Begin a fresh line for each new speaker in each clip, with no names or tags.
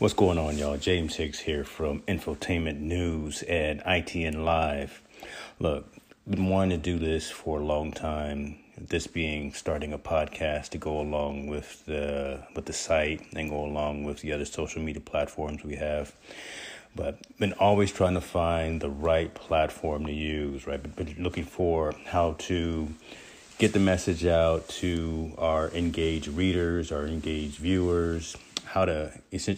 What's going on, y'all? James Hicks here from Infotainment News and ITN Live. Look, been wanting to do this for a long time. This being starting a podcast to go along with the with the site and go along with the other social media platforms we have. But been always trying to find the right platform to use. Right, been looking for how to get the message out to our engaged readers, our engaged viewers how to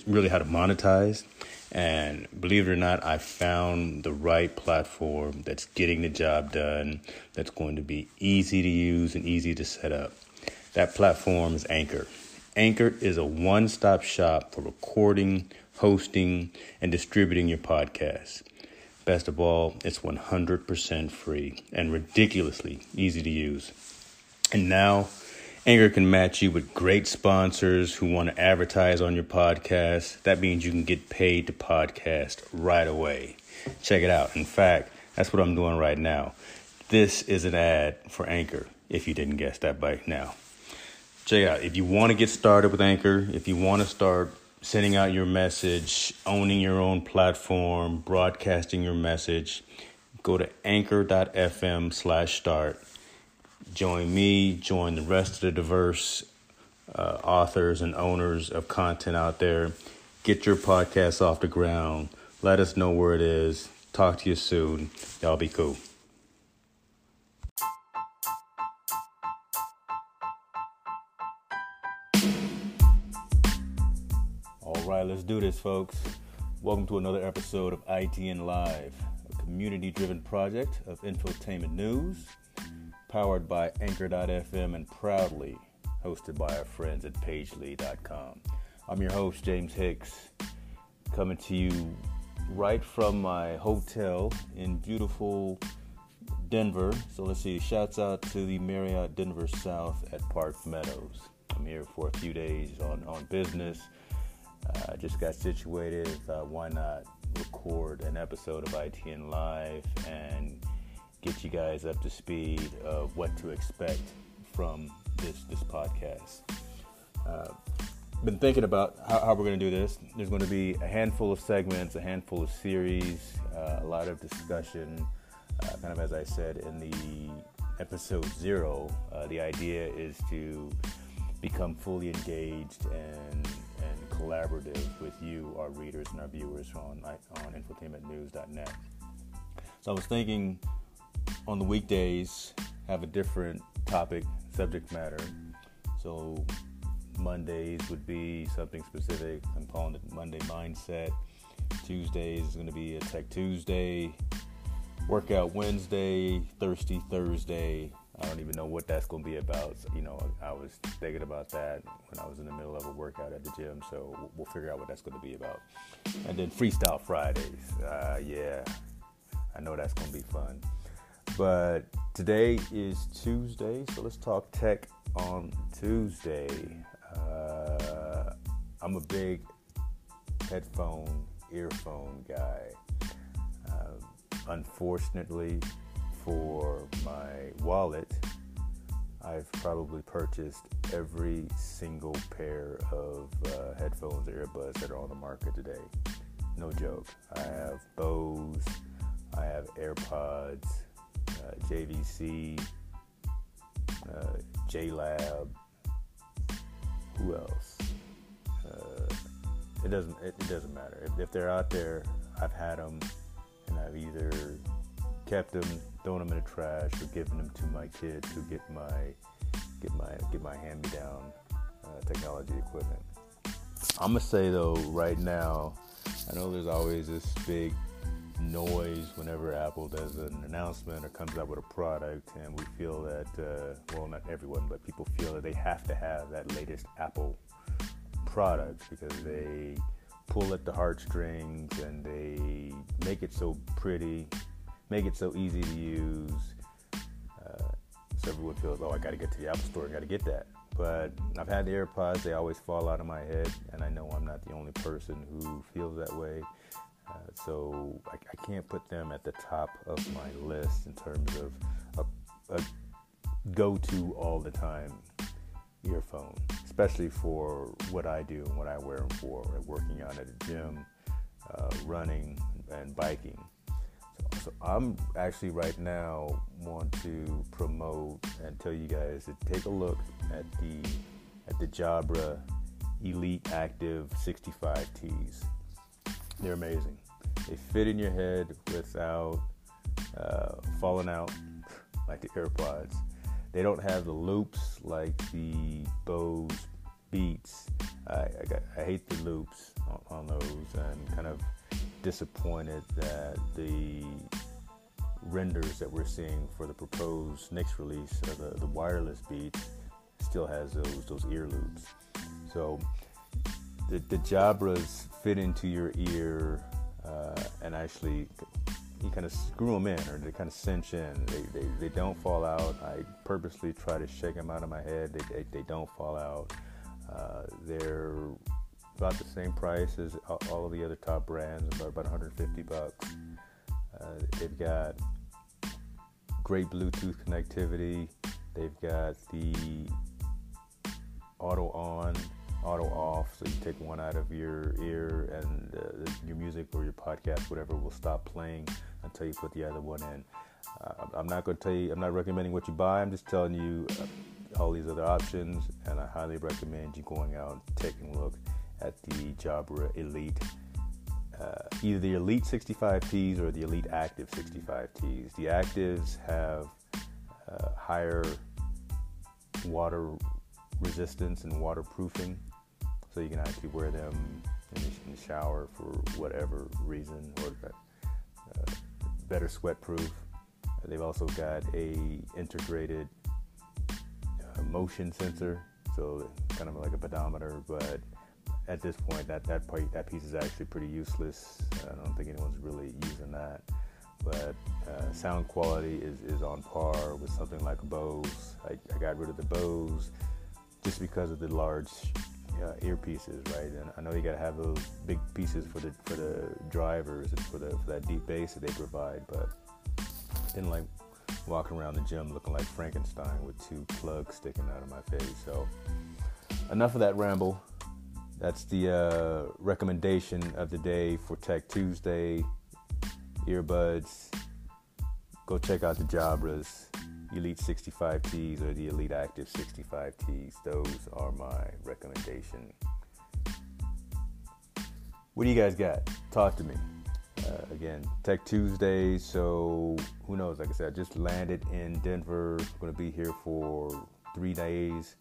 really how to monetize. And believe it or not, I found the right platform that's getting the job done, that's going to be easy to use and easy to set up. That platform is Anchor. Anchor is a one stop shop for recording, hosting, and distributing your podcast. Best of all, it's 100% free and ridiculously easy to use. And now, Anchor can match you with great sponsors who want to advertise on your podcast. That means you can get paid to podcast right away. Check it out. In fact, that's what I'm doing right now. This is an ad for Anchor, if you didn't guess that by now. Check it out. If you want to get started with Anchor, if you want to start sending out your message, owning your own platform, broadcasting your message, go to anchor.fm slash start join me, join the rest of the diverse uh, authors and owners of content out there. Get your podcast off the ground. Let us know where it is. Talk to you soon. Y'all be cool. Right, let's do this, folks. Welcome to another episode of ITN Live, a community driven project of infotainment news powered by Anchor.fm and proudly hosted by our friends at Pagely.com. I'm your host, James Hicks, coming to you right from my hotel in beautiful Denver. So let's see, shouts out to the Marriott Denver South at Park Meadows. I'm here for a few days on, on business. I uh, just got situated. Uh, why not record an episode of ITN Live and get you guys up to speed of what to expect from this this podcast. Uh, been thinking about how, how we're going to do this. There's going to be a handful of segments, a handful of series, uh, a lot of discussion. Uh, kind of as I said in the episode zero, uh, the idea is to become fully engaged and and collaborative with you, our readers and our viewers on on infotainmentnews.net. So I was thinking on the weekdays have a different topic, subject matter. So Mondays would be something specific. I'm calling it Monday Mindset. Tuesdays is going to be a Tech Tuesday. Workout Wednesday, Thirsty Thursday. I don't even know what that's going to be about. You know, I was thinking about that when I was in the middle of a workout at the gym. So we'll figure out what that's going to be about. And then Freestyle Fridays. Uh, yeah, I know that's going to be fun. But today is Tuesday, so let's talk tech on Tuesday. Uh, I'm a big headphone, earphone guy. Uh, unfortunately, for my wallet, I've probably purchased every single pair of uh, headphones or earbuds that are on the market today. No joke. I have Bose, I have AirPods, uh, JVC, uh, JLab. Who else? Uh, it doesn't. It, it doesn't matter if, if, they're out there. I've had them, and I've either kept them, thrown them in the trash, or giving them to my kids to get my get my get my hand-me-down uh, technology equipment. I'm gonna say though, right now, I know there's always this big noise whenever Apple does an announcement or comes out with a product, and we feel that, uh, well, not everyone, but people feel that they have to have that latest Apple product because they pull at the heartstrings and they make it so pretty, make it so easy to use. Uh, so everyone feels, oh, I got to get to the Apple Store, I got to get that. But I've had the AirPods, they always fall out of my head, and I know I'm not the only person who feels that way. Uh, so I, I, can't put them at the top of my list in terms of a, a go-to all the time. earphone, especially for what I do and what I wear them for, working out at a gym, uh, running, and biking. So, I'm actually right now want to promote and tell you guys to take a look at the at the Jabra Elite Active 65Ts. They're amazing. They fit in your head without uh, falling out like the AirPods. They don't have the loops like the Bose Beats. I, I, got, I hate the loops on, on, those and kind of disappointed that the renders that we're seeing for the proposed next release of the, the wireless Beats still has those those ear loops. So the, the Jabras fit into your ear uh, and actually you kind of screw them in or they kind of cinch in. They, they, they don't fall out. I purposely try to shake them out of my head. They, they, they don't fall out. Uh, they're about the same price as all of the other top brands, about, about 150 bucks. Uh, they've got great Bluetooth connectivity. They've got the auto on auto off, so you take one out of your ear and uh, your music or your podcast, whatever, will stop playing until you put the other one in. Uh, I'm not going to tell you, I'm not recommending what you buy. I'm just telling you uh, all these other options, and I highly recommend you going out and taking a look at the Jabra Elite. Uh, either the Elite 65Ts or the Elite Active 65Ts. The Actives have uh, higher water resistance and waterproofing so you can actually wear them in the, shower for whatever reason or uh, better sweat proof. They've also got a integrated uh, motion sensor, so kind of like a pedometer. But at this point, that that part, that piece is actually pretty useless. I don't think anyone's really using that. But uh, sound quality is, is on par with something like Bose. I, I got rid of the Bose just because of the large uh, earpieces, right? And I know you gotta have those big pieces for the for the drivers and for the for that deep bass that they provide, but didn't like walking around the gym looking like Frankenstein with two plugs sticking out of my face. So enough of that ramble. That's the uh, recommendation of the day for Tech Tuesday. Earbuds. Go check out the Jabras. Elite 65Ts or the Elite Active 65Ts. Those are my recommendation. What do you guys got? Talk to me. Uh, again, Tech Tuesday. So who knows? Like I said, I just landed in Denver. I'm gonna be here for three days.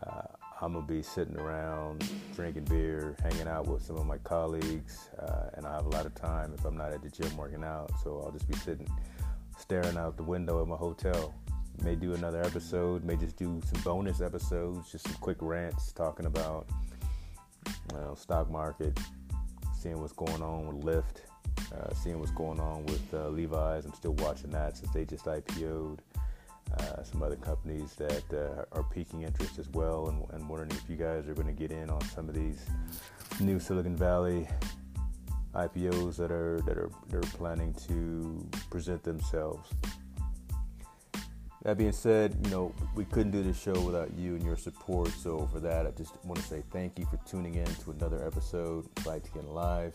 Uh, I'm gonna be sitting around drinking beer, hanging out with some of my colleagues, uh, and I have a lot of time if I'm not at the gym working out. So I'll just be sitting, staring out the window at my hotel, May do another episode, may just do some bonus episodes, just some quick rants talking about you know, stock market, seeing what's going on with Lyft, uh, seeing what's going on with uh, Levi's. I'm still watching that since they just IPO'd. Uh, some other companies that uh, are piquing interest as well, and, and wondering if you guys are going to get in on some of these new Silicon Valley IPOs that are that are they're planning to present themselves. That being said, you know, we couldn't do this show without you and your support. So for that, I just want to say thank you for tuning in to another episode of ITN Live.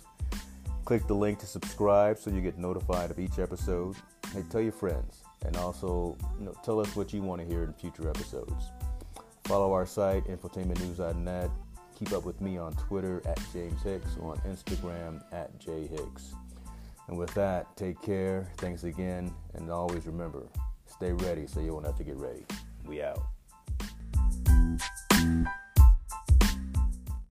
Click the link to subscribe so you get notified of each episode. Hey, tell your friends, and also, you know, tell us what you want to hear in future episodes. Follow our site, infotainmentnews.net. Keep up with me on Twitter at James Hicks on Instagram at J Hicks. And with that, take care. Thanks again, and always remember stay ready so you won't have to get ready. We out.